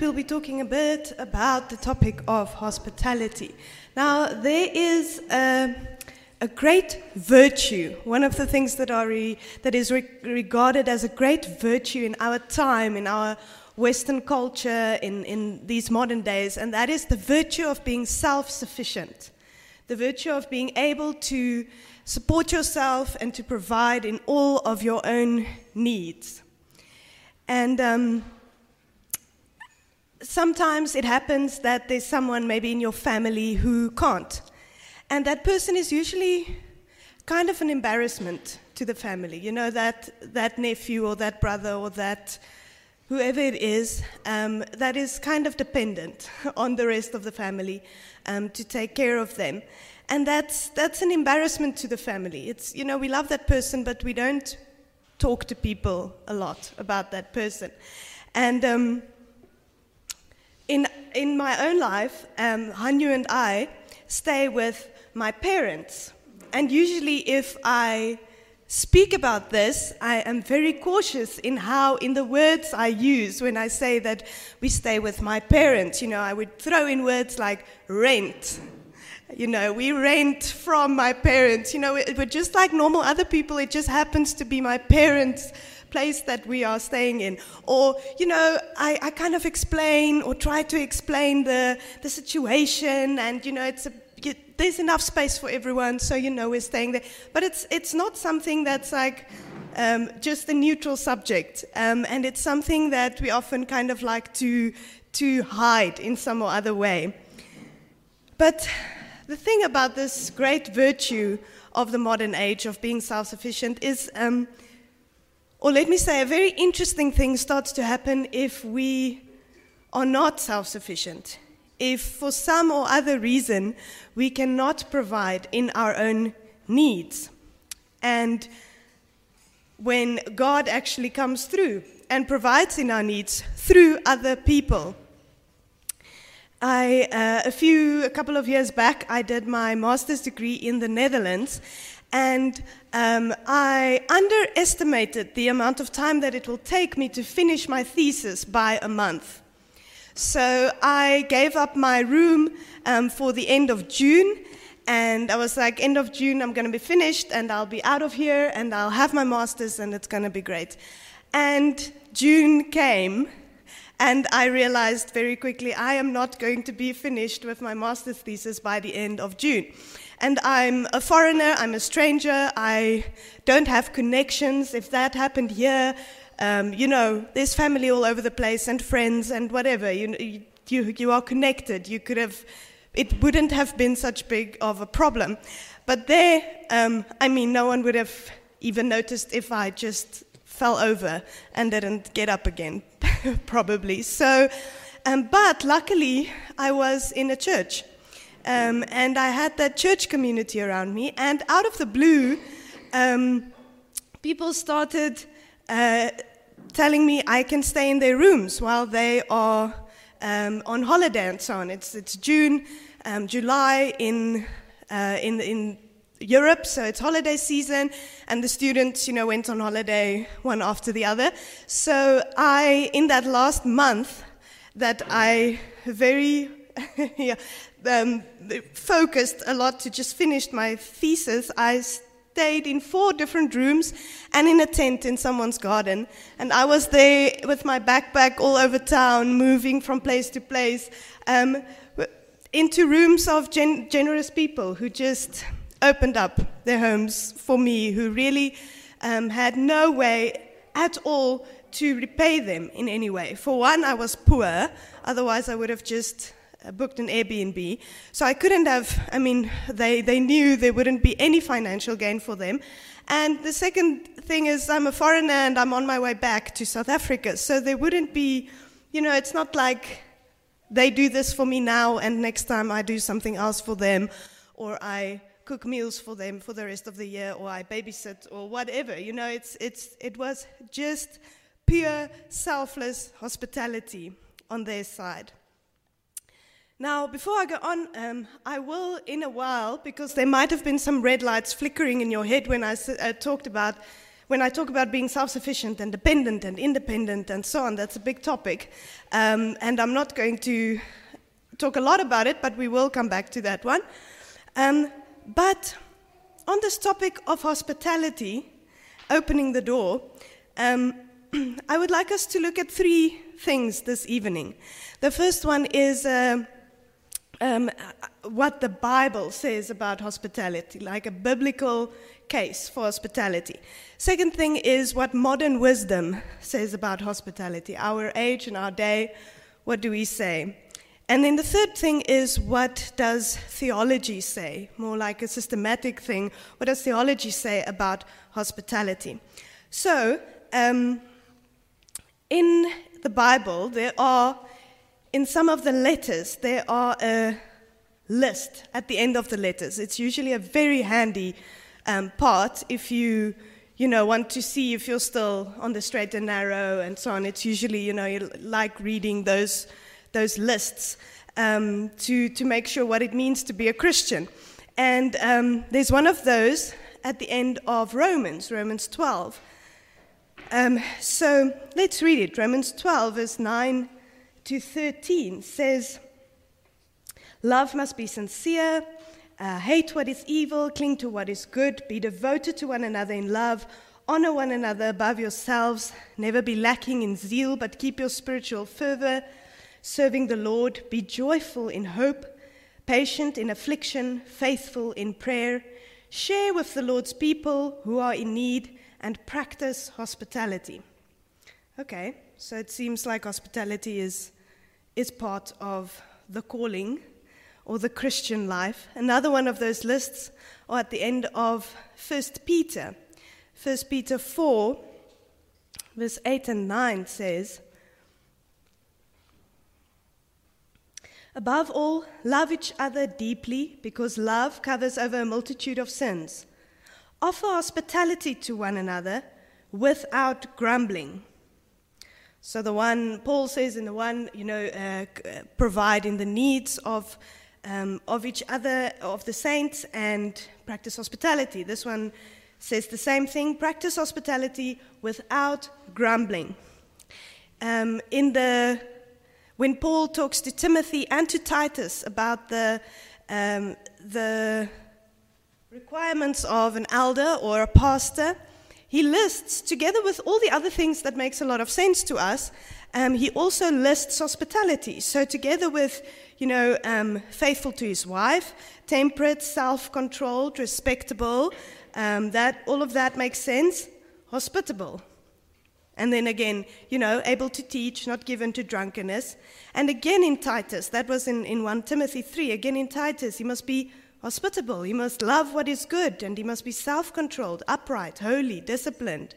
we'll be talking a bit about the topic of hospitality. Now, there is a, a great virtue, one of the things that, are re, that is re, regarded as a great virtue in our time, in our Western culture, in, in these modern days, and that is the virtue of being self sufficient. The virtue of being able to support yourself and to provide in all of your own needs. And um, sometimes it happens that there's someone maybe in your family who can't. And that person is usually kind of an embarrassment to the family. You know, that, that nephew or that brother or that whoever it is um, that is kind of dependent on the rest of the family um, to take care of them. And that's, that's an embarrassment to the family. It's, you know, we love that person, but we don't talk to people a lot about that person. And um, in, in my own life, um, Hanyu and I stay with my parents. And usually, if I speak about this, I am very cautious in how, in the words I use when I say that we stay with my parents. You know, I would throw in words like rent. You know, we rent from my parents. You know, we're just like normal other people. It just happens to be my parents' place that we are staying in. Or, you know, I, I kind of explain or try to explain the, the situation, and, you know, it's a there's enough space for everyone, so you know we're staying there. But it's, it's not something that's like um, just a neutral subject, um, and it's something that we often kind of like to, to hide in some or other way. But the thing about this great virtue of the modern age of being self sufficient is, um, or let me say, a very interesting thing starts to happen if we are not self sufficient if for some or other reason we cannot provide in our own needs. And when God actually comes through and provides in our needs through other people. I, uh, a few, a couple of years back, I did my master's degree in the Netherlands, and um, I underestimated the amount of time that it will take me to finish my thesis by a month. So I gave up my room um, for the end of June. And I was like, end of June, I'm going to be finished and I'll be out of here and I'll have my master's and it's going to be great. And June came and I realized very quickly I am not going to be finished with my master's thesis by the end of June. And I'm a foreigner, I'm a stranger, I don't have connections. If that happened here, um, you know, there's family all over the place and friends and whatever. You, you, you are connected. You could have, it wouldn't have been such big of a problem. But there, um, I mean, no one would have even noticed if I just fell over and didn't get up again, probably. So, um, but luckily, I was in a church. Um, and I had that church community around me. And out of the blue, um, people started uh, telling me I can stay in their rooms while they are um, on holiday and so on. It's, it's June, um, July in, uh, in, in Europe, so it's holiday season, and the students, you know, went on holiday one after the other. So I, in that last month, that I very yeah, um, focused a lot to just finish my thesis, I stayed in four different rooms and in a tent in someone's garden. And I was there with my backpack all over town, moving from place to place, um, into rooms of gen- generous people who just opened up their homes for me, who really um, had no way at all to repay them in any way. For one, I was poor, otherwise, I would have just Uh, booked an Airbnb. So I couldn't have, I mean, they, they knew there wouldn't be any financial gain for them. And the second thing is, I'm a foreigner and I'm on my way back to South Africa. So there wouldn't be, you know, it's not like they do this for me now and next time I do something else for them or I cook meals for them for the rest of the year or I babysit or whatever. You know, it's, it's, it was just pure, selfless hospitality on their side. Now, before I go on, um, I will in a while, because there might have been some red lights flickering in your head when I uh, talked about when I talk about being self sufficient and dependent and independent and so on, that's a big topic. Um, and I'm not going to talk a lot about it, but we will come back to that one. Um, but on this topic of hospitality, opening the door, um, I would like us to look at three things this evening. The first one is uh, um, what the Bible says about hospitality, like a biblical case for hospitality. Second thing is what modern wisdom says about hospitality. Our age and our day, what do we say? And then the third thing is what does theology say? More like a systematic thing. What does theology say about hospitality? So, um, in the Bible, there are, in some of the letters, there are a list at the end of the letters. It's usually a very handy um, part if you, you know, want to see if you're still on the straight and narrow and so on. It's usually, you know, you like reading those, those lists um, to, to make sure what it means to be a Christian. And um, there's one of those at the end of Romans, Romans 12. Um, so let's read it. Romans 12, verse 9 to 13 says, Love must be sincere, uh, hate what is evil, cling to what is good, be devoted to one another in love, honor one another above yourselves, never be lacking in zeal, but keep your spiritual fervor, serving the Lord, be joyful in hope, patient in affliction, faithful in prayer, share with the Lord's people who are in need and practice hospitality. Okay, so it seems like hospitality is, is part of the calling or the Christian life. Another one of those lists are at the end of 1 Peter. 1 Peter 4, verse 8 and 9 says, Above all, love each other deeply because love covers over a multitude of sins. Offer hospitality to one another without grumbling. So, the one, Paul says in the one, you know, uh, uh, providing the needs of, um, of each other, of the saints, and practice hospitality. This one says the same thing practice hospitality without grumbling. Um, in the, when Paul talks to Timothy and to Titus about the, um, the requirements of an elder or a pastor, he lists, together with all the other things that makes a lot of sense to us, um, he also lists hospitality. So together with, you know, um, faithful to his wife, temperate, self-controlled, respectable, um, that all of that makes sense. Hospitable. And then again, you know, able to teach, not given to drunkenness. And again in Titus, that was in, in 1 Timothy 3, again in Titus, he must be hospitable. He must love what is good, and he must be self controlled, upright, holy, disciplined.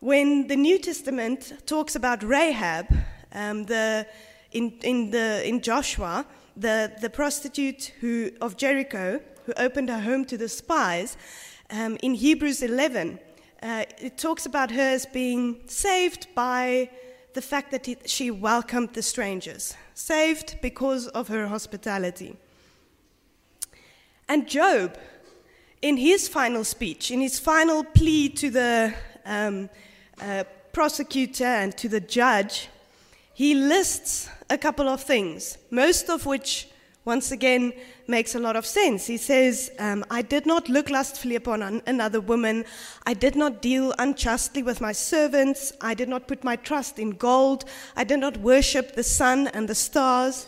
When the New Testament talks about Rahab, um, the, in, in, the, in Joshua, the, the prostitute who, of Jericho, who opened her home to the spies, um, in Hebrews 11, uh, it talks about her as being saved by the fact that she welcomed the strangers, saved because of her hospitality. And Job, in his final speech, in his final plea to the um, uh, prosecutor and to the judge, he lists a couple of things, most of which, once again, makes a lot of sense. He says, um, I did not look lustfully upon an- another woman. I did not deal unjustly with my servants. I did not put my trust in gold. I did not worship the sun and the stars.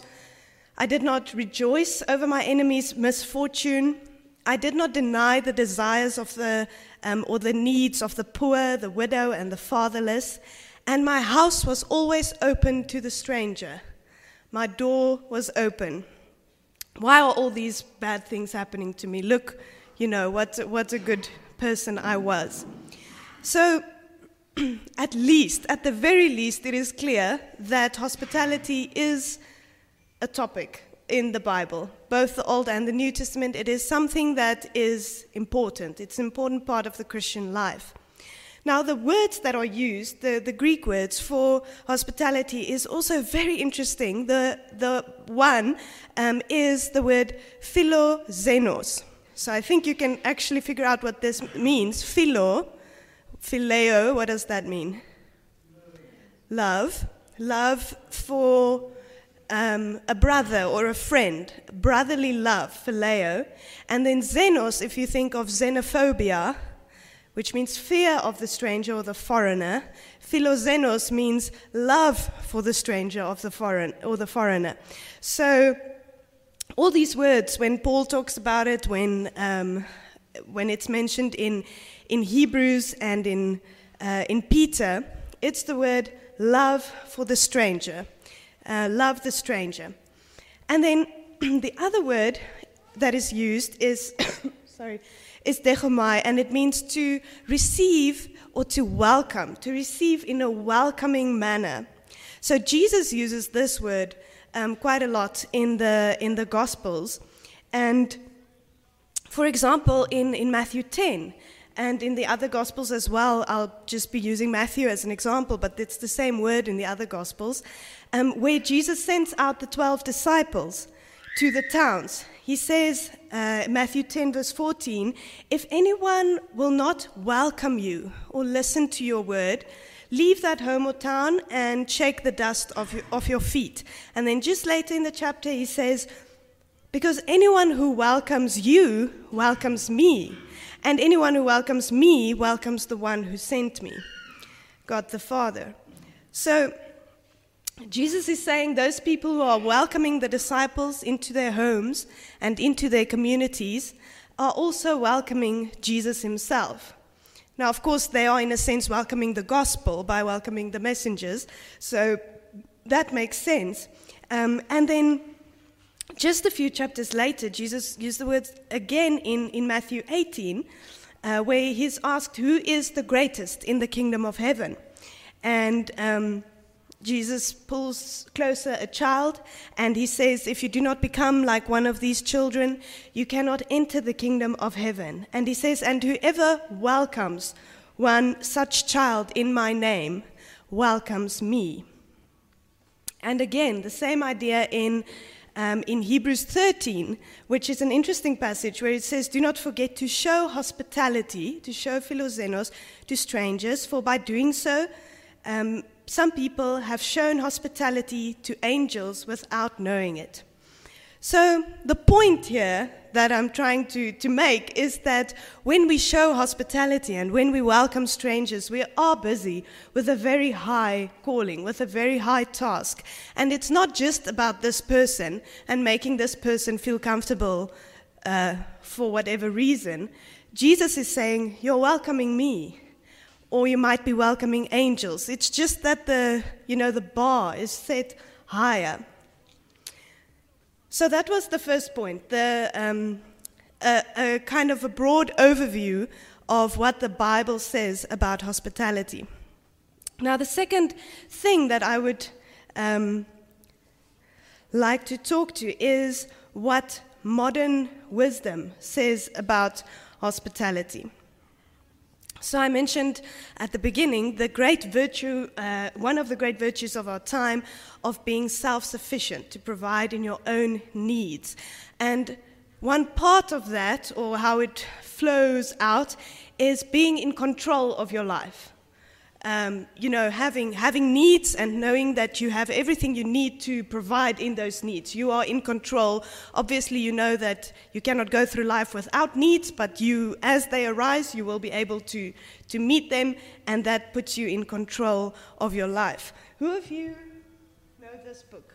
I did not rejoice over my enemy's misfortune. I did not deny the desires of the, um, or the needs of the poor, the widow, and the fatherless. And my house was always open to the stranger. My door was open. Why are all these bad things happening to me? Look, you know, what, what a good person I was. So, at least, at the very least, it is clear that hospitality is a topic in the Bible, both the Old and the New Testament. It is something that is important. It's an important part of the Christian life. Now, the words that are used, the, the Greek words for hospitality, is also very interesting. The, the one um, is the word philoxenos. So I think you can actually figure out what this means. Philo, phileo, what does that mean? Love. Love for um, a brother or a friend. Brotherly love, phileo. And then xenos, if you think of xenophobia, which means fear of the stranger or the foreigner. Philoxenos means love for the stranger of the foreign or the foreigner. So all these words, when Paul talks about it, when um, when it's mentioned in in Hebrews and in uh, in Peter, it's the word love for the stranger, uh, love the stranger, and then the other word that is used is sorry is dechomai, and it means to receive or to welcome, to receive in a welcoming manner. So Jesus uses this word um, quite a lot in the, in the Gospels. And for example, in, in Matthew 10, and in the other Gospels as well, I'll just be using Matthew as an example, but it's the same word in the other Gospels, um, where Jesus sends out the 12 disciples to the towns. He says, uh, Matthew 10, verse 14, if anyone will not welcome you or listen to your word, leave that home or town and shake the dust off your, off your feet. And then just later in the chapter, he says, Because anyone who welcomes you welcomes me, and anyone who welcomes me welcomes the one who sent me, God the Father. So, Jesus is saying those people who are welcoming the disciples into their homes and into their communities are also welcoming Jesus himself. Now, of course, they are, in a sense, welcoming the gospel by welcoming the messengers, so that makes sense. Um, and then, just a few chapters later, Jesus used the words again in, in Matthew 18, uh, where he's asked, Who is the greatest in the kingdom of heaven? And um, Jesus pulls closer a child and he says, If you do not become like one of these children, you cannot enter the kingdom of heaven. And he says, And whoever welcomes one such child in my name welcomes me. And again, the same idea in, um, in Hebrews 13, which is an interesting passage where it says, Do not forget to show hospitality, to show philoxenos to strangers, for by doing so, um, some people have shown hospitality to angels without knowing it. So, the point here that I'm trying to, to make is that when we show hospitality and when we welcome strangers, we are busy with a very high calling, with a very high task. And it's not just about this person and making this person feel comfortable uh, for whatever reason. Jesus is saying, You're welcoming me or you might be welcoming angels. It's just that the, you know, the bar is set higher. So that was the first point, the, um, a, a kind of a broad overview of what the Bible says about hospitality. Now, the second thing that I would um, like to talk to is what modern wisdom says about hospitality. So, I mentioned at the beginning the great virtue, uh, one of the great virtues of our time, of being self sufficient, to provide in your own needs. And one part of that, or how it flows out, is being in control of your life um, you know, having, having needs and knowing that you have everything you need to provide in those needs. You are in control. Obviously, you know that you cannot go through life without needs, but you, as they arise, you will be able to, to meet them, and that puts you in control of your life. Who of you know this book?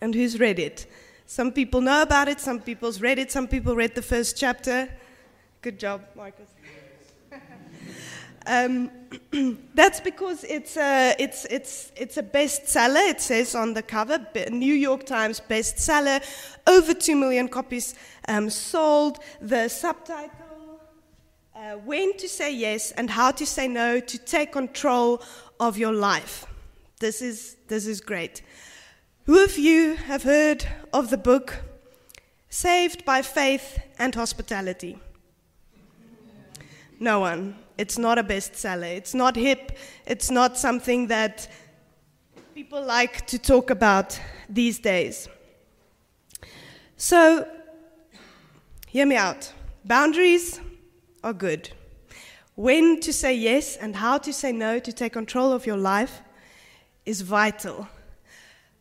And who's read it? Some people know about it, some people's read it, some people read the first chapter. Good job, Marcus. Um, that's because it's a, it's, it's, it's a bestseller. It says on the cover, New York Times bestseller, over 2 million copies um, sold. The subtitle, uh, When to Say Yes and How to Say No to Take Control of Your Life. This is, this is great. Who of you have heard of the book Saved by Faith and Hospitality? No one it's not a bestseller. It's not hip. It's not something that people like to talk about these days. So, hear me out. Boundaries are good. When to say yes and how to say no to take control of your life is vital.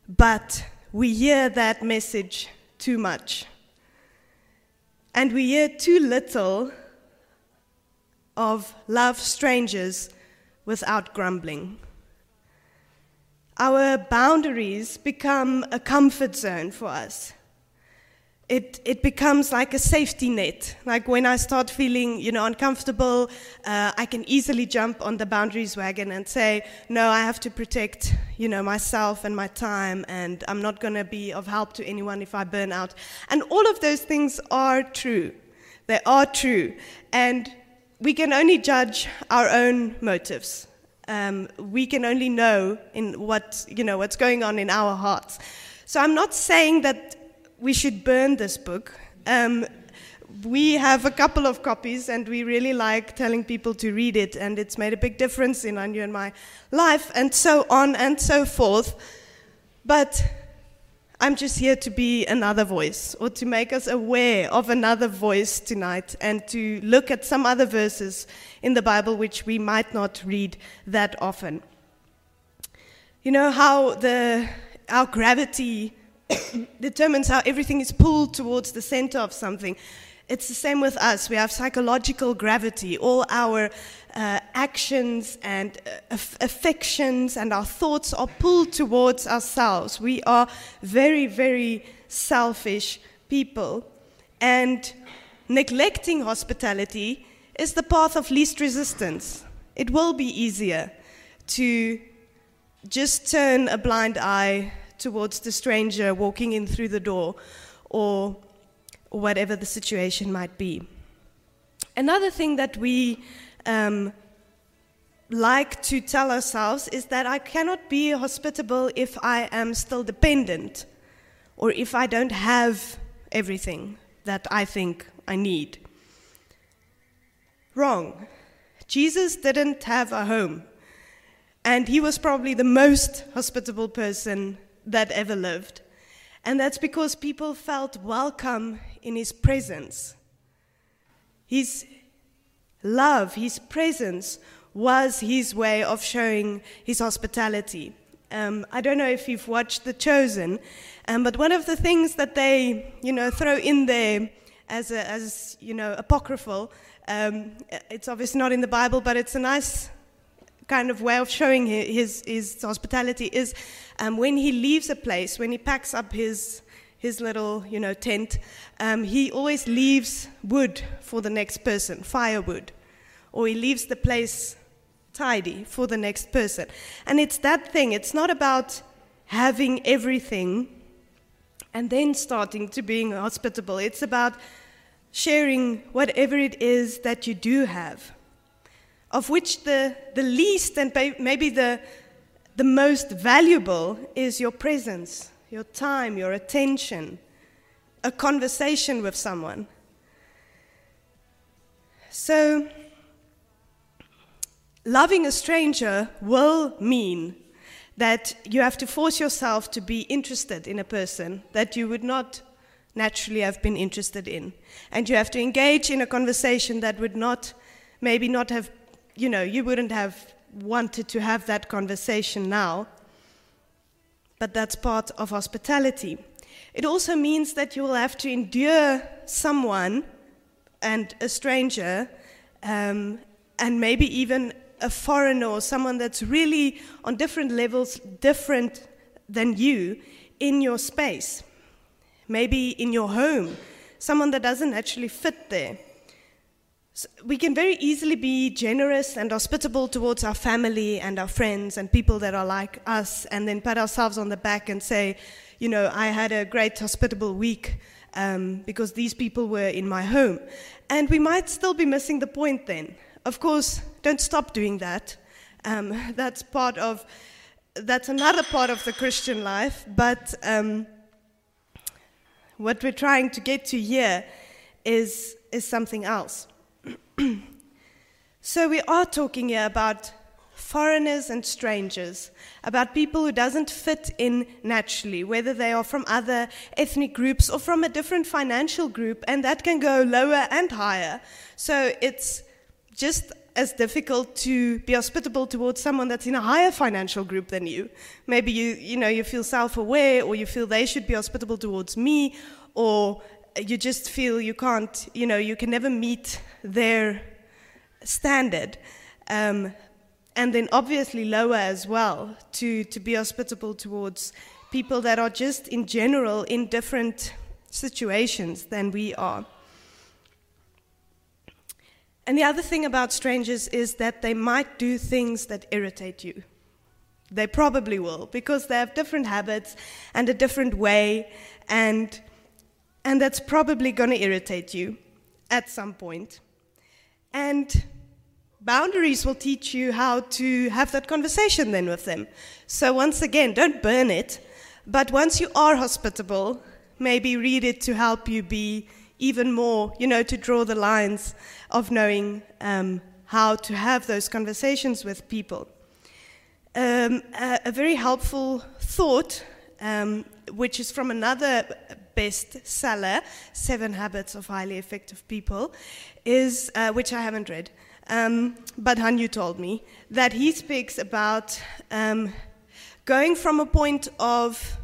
But we hear that message too much. And we hear too little of love strangers without grumbling. Our boundaries become a comfort zone for us it, it becomes like a safety net. Like when I start feeling, you know, uncomfortable, uh, I can easily jump on the boundaries wagon and say, no, I have to protect, you know, myself and my time, and I'm not going to be of help to anyone if I burn out. And all of those things are true. They are true. And we can only judge our own motives. Um, we can only know in what, you know, what's going on in our hearts. So I'm not saying that we should burn this book. Um, we have a couple of copies, and we really like telling people to read it, and it's made a big difference in Anya and my life, and so on and so forth. But I'm just here to be another voice, or to make us aware of another voice tonight, and to look at some other verses in the Bible which we might not read that often. You know how the, our gravity determines how everything is pulled towards the center of something. It's the same with us. We have psychological gravity. All our uh, actions and uh, affections and our thoughts are pulled towards ourselves. We are very, very selfish people. And neglecting hospitality is the path of least resistance. It will be easier to just turn a blind eye towards the stranger walking in through the door or, whatever the situation might be. Another thing that we um, like to tell ourselves is that I cannot be hospitable if I am still dependent or if I don't have everything that I think I need. Wrong. Jesus didn't have a home, and he was probably the most hospitable person that ever lived. And that's because people felt welcome in his presence. His love, his presence was his way of showing his hospitality. Um, I don't know if you've watched The Chosen, um, but one of the things that they, you know, throw in there as, a, as you know, apocryphal, um, it's obviously not in the Bible, but it's a nice kind of way of showing his, his hospitality is um, when he leaves a place, when he packs up his, his little you know, tent, um, he always leaves wood for the next person, firewood, or he leaves the place tidy for the next person. And it's that thing, it's not about having everything and then starting to being hospitable. It's about sharing whatever it is that you do have of which the, the least and maybe the, the most valuable is your presence, your time, your attention, a conversation with someone. So, loving a stranger will mean that you have to force yourself to be interested in a person that you would not naturally have been interested in. And you have to engage in a conversation that would not, maybe not have you know, you wouldn't have wanted to have that conversation now, but that's part of hospitality. It also means that you will have to endure someone and a stranger, um, and maybe even a foreigner or someone that's really on different levels different than you in your space, maybe in your home, someone that doesn't actually fit there. We can very easily be generous and hospitable towards our family and our friends and people that are like us, and then pat ourselves on the back and say, you know, I had a great hospitable week um, because these people were in my home. And we might still be missing the point then. Of course, don't stop doing that. Um, that's part of, that's another part of the Christian life, but um, what we're trying to get to here is, is something else. so we are talking here about foreigners and strangers, about people who doesn't fit in naturally, whether they are from other ethnic groups or from a different financial group, and that can go lower and higher. So it's just as difficult to be hospitable towards someone that's in a higher financial group than you. Maybe you, you know, you feel self-aware, or you feel they should be hospitable towards me, or you just feel you can't, you know, you can never meet their standard. Um, and then obviously lower as well to, to be hospitable towards people that are just in general in different situations than we are. And the other thing about strangers is that they might do things that irritate you. They probably will, because they have different habits and a different way, and, and that's probably going to irritate you at some point. And boundaries will teach you how to have that conversation then with them. So, once again, don't burn it, but once you are hospitable, maybe read it to help you be even more, you know, to draw the lines of knowing um, how to have those conversations with people. Um, a, a, very helpful thought, um, which is from another bestseller, Seven Habits of Highly Effective People, is, uh, which I haven't read, um, but Hanyu told me, that he speaks about um, going from a point of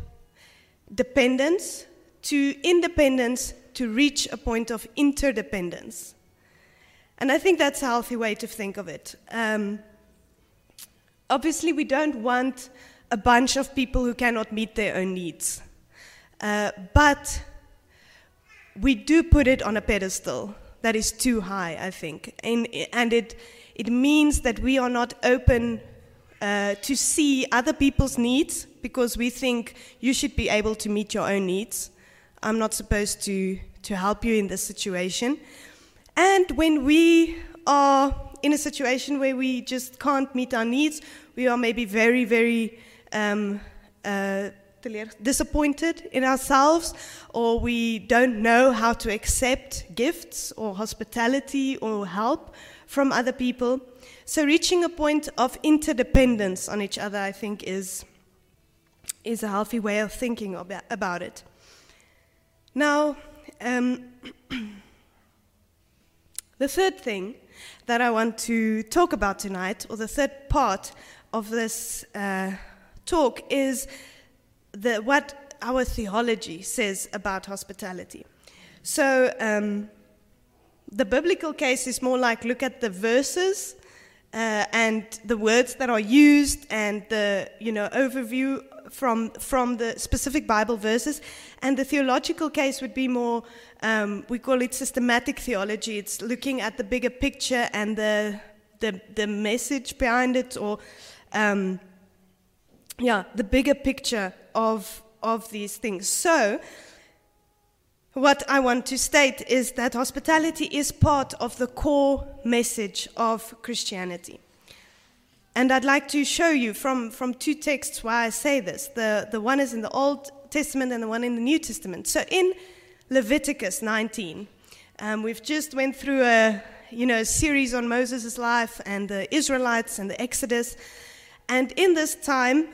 dependence to independence to reach a point of interdependence. And I think that's a healthy way to think of it. Um, obviously, we don't want a bunch of people who cannot meet their own needs. Uh, but we do put it on a pedestal that is too high, I think. And, and it, it means that we are not open uh, to see other people's needs because we think you should be able to meet your own needs. I'm not supposed to, to help you in this situation. And when we are in a situation where we just can't meet our needs, we are maybe very, very um, uh, disappointed in ourselves, or we don't know how to accept gifts or hospitality or help from other people. So, reaching a point of interdependence on each other, I think, is, is a healthy way of thinking about it. Now, um, the third thing that I want to talk about tonight, or the third part of this uh, talk, is the, what our theology says about hospitality. So, um, the biblical case is more like look at the verses uh, and the words that are used and the you know overview from from the specific Bible verses, and the theological case would be more um, we call it systematic theology. It's looking at the bigger picture and the the, the message behind it, or um, yeah, the bigger picture of, of these things. So, what I want to state is that hospitality is part of the core message of Christianity. And I'd like to show you from, from two texts why I say this. The, the one is in the Old Testament and the one in the New Testament. So in Leviticus 19, um, we've just went through a you know, a series on Moses' life and the Israelites and the Exodus. And in this time,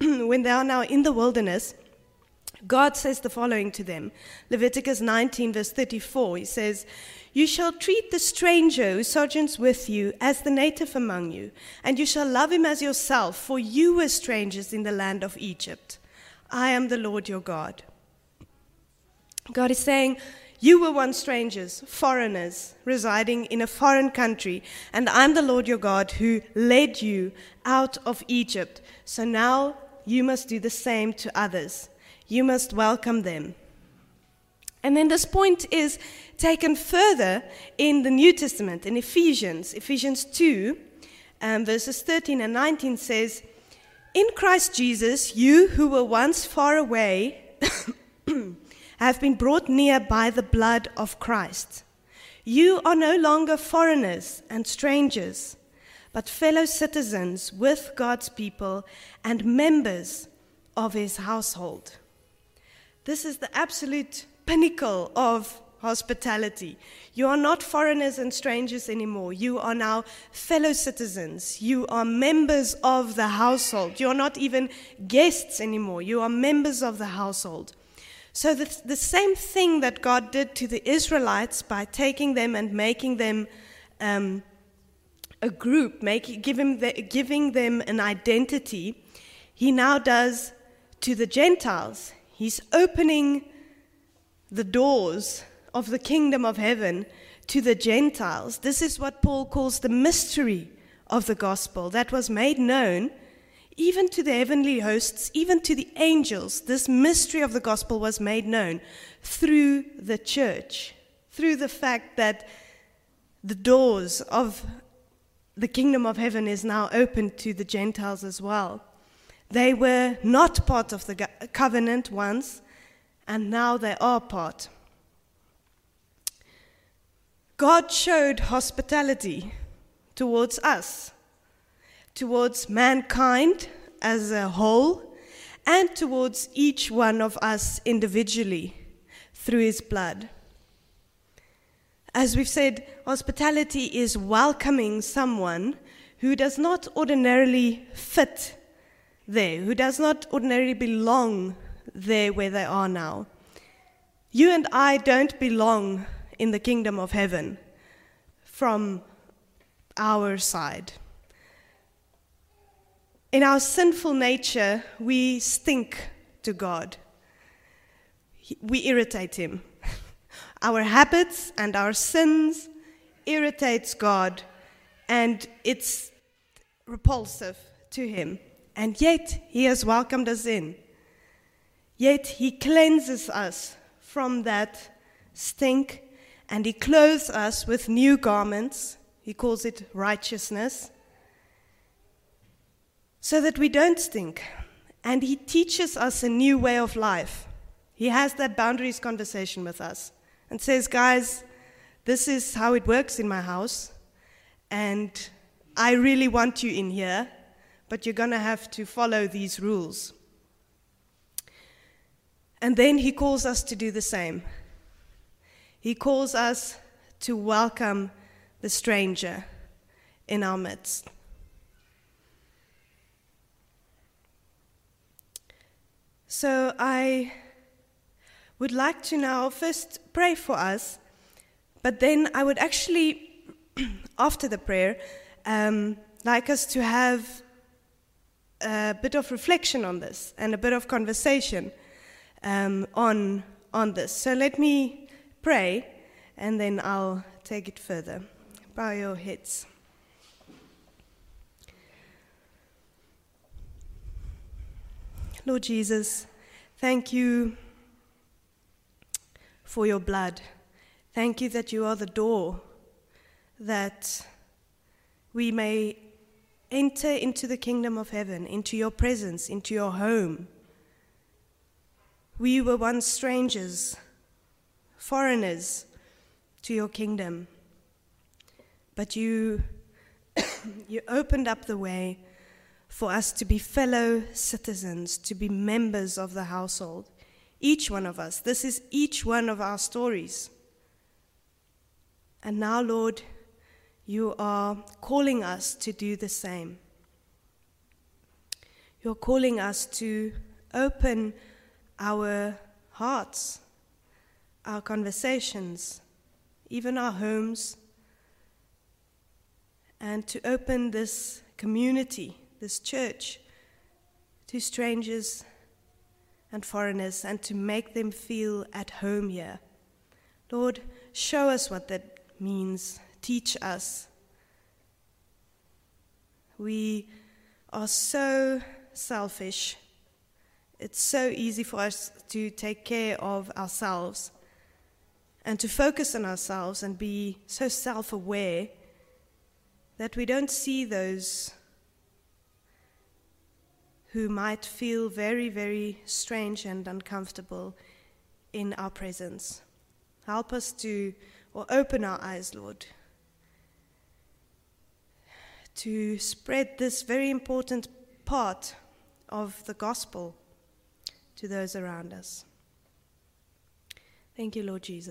when they are now in the wilderness, God says the following to them Leviticus 19, verse 34. He says, You shall treat the stranger who sojourns with you as the native among you, and you shall love him as yourself, for you were strangers in the land of Egypt. I am the Lord your God. God is saying, you were once strangers, foreigners, residing in a foreign country, and I'm the Lord your God who led you out of Egypt. So now you must do the same to others. You must welcome them. And then this point is taken further in the New Testament, in Ephesians. Ephesians 2, um, verses 13 and 19 says, In Christ Jesus, you who were once far away, have been brought near by the blood of Christ. You are no longer foreigners and strangers, but fellow citizens with God's people and members of his household. This is the absolute pinnacle of hospitality. You are not foreigners and strangers anymore. You are now fellow citizens. You are members of the household. You are not even guests anymore. You are members of the household. So, the, the same thing that God did to the Israelites by taking them and making them um, a group, giving, the, giving them an identity, He now does to the Gentiles. He's opening the doors of the kingdom of heaven to the Gentiles. This is what Paul calls the mystery of the gospel that was made known even to the heavenly hosts, even to the angels. This mystery of the gospel was made known through the church, through the fact that the doors of the kingdom of heaven is now open to the Gentiles as well. They were not part of the covenant once, and now they are part. God showed hospitality towards us, towards mankind as a whole, and towards each one of us individually through his blood. As we've said, hospitality is welcoming someone who does not ordinarily fit there, who does not ordinarily belong there where they are now. You and I don't belong in the kingdom of heaven from our side. In our sinful nature, we stink to God. We irritate him. Our habits and our sins irritates God and it's repulsive to him. And yet he has welcomed us in. Yet he cleanses us from that stink and he clothes us with new garments. He calls it righteousness. So that we don't stink. And he teaches us a new way of life. He has that boundaries conversation with us and says, Guys, this is how it works in my house. And I really want you in here, but you're going to have to follow these rules. And then he calls us to do the same. He calls us to welcome the stranger in our midst. So I would like to now first pray for us, but then I would actually, after the prayer, um, like us to have a bit of reflection on this and a bit of conversation um, on, on this. So let me pray, and then I'll take it further. Bow your heads. Lord Jesus, thank you for your blood. Thank you that you are the door that we may enter into the kingdom of heaven, into your presence, into your home. We were once strangers foreigners to your kingdom. But you, you opened up the way for us to be fellow citizens, to be members of the household. Each one of us. This is each one of our stories. And now, Lord, you are calling us to do the same. You're calling us to open our hearts our conversations, even our homes, and to open this community, this church, to strangers and foreigners, and to make them feel at home here. Lord, show us what that means. Teach us. We are so selfish. It's so easy for us to take care of ourselves and to focus on ourselves and be so self aware that we don't see those who might feel very, very strange and uncomfortable in our presence. Help us to, or open our eyes, Lord, to spread this very important part of the gospel to those around us. Thank you, Lord Jesus.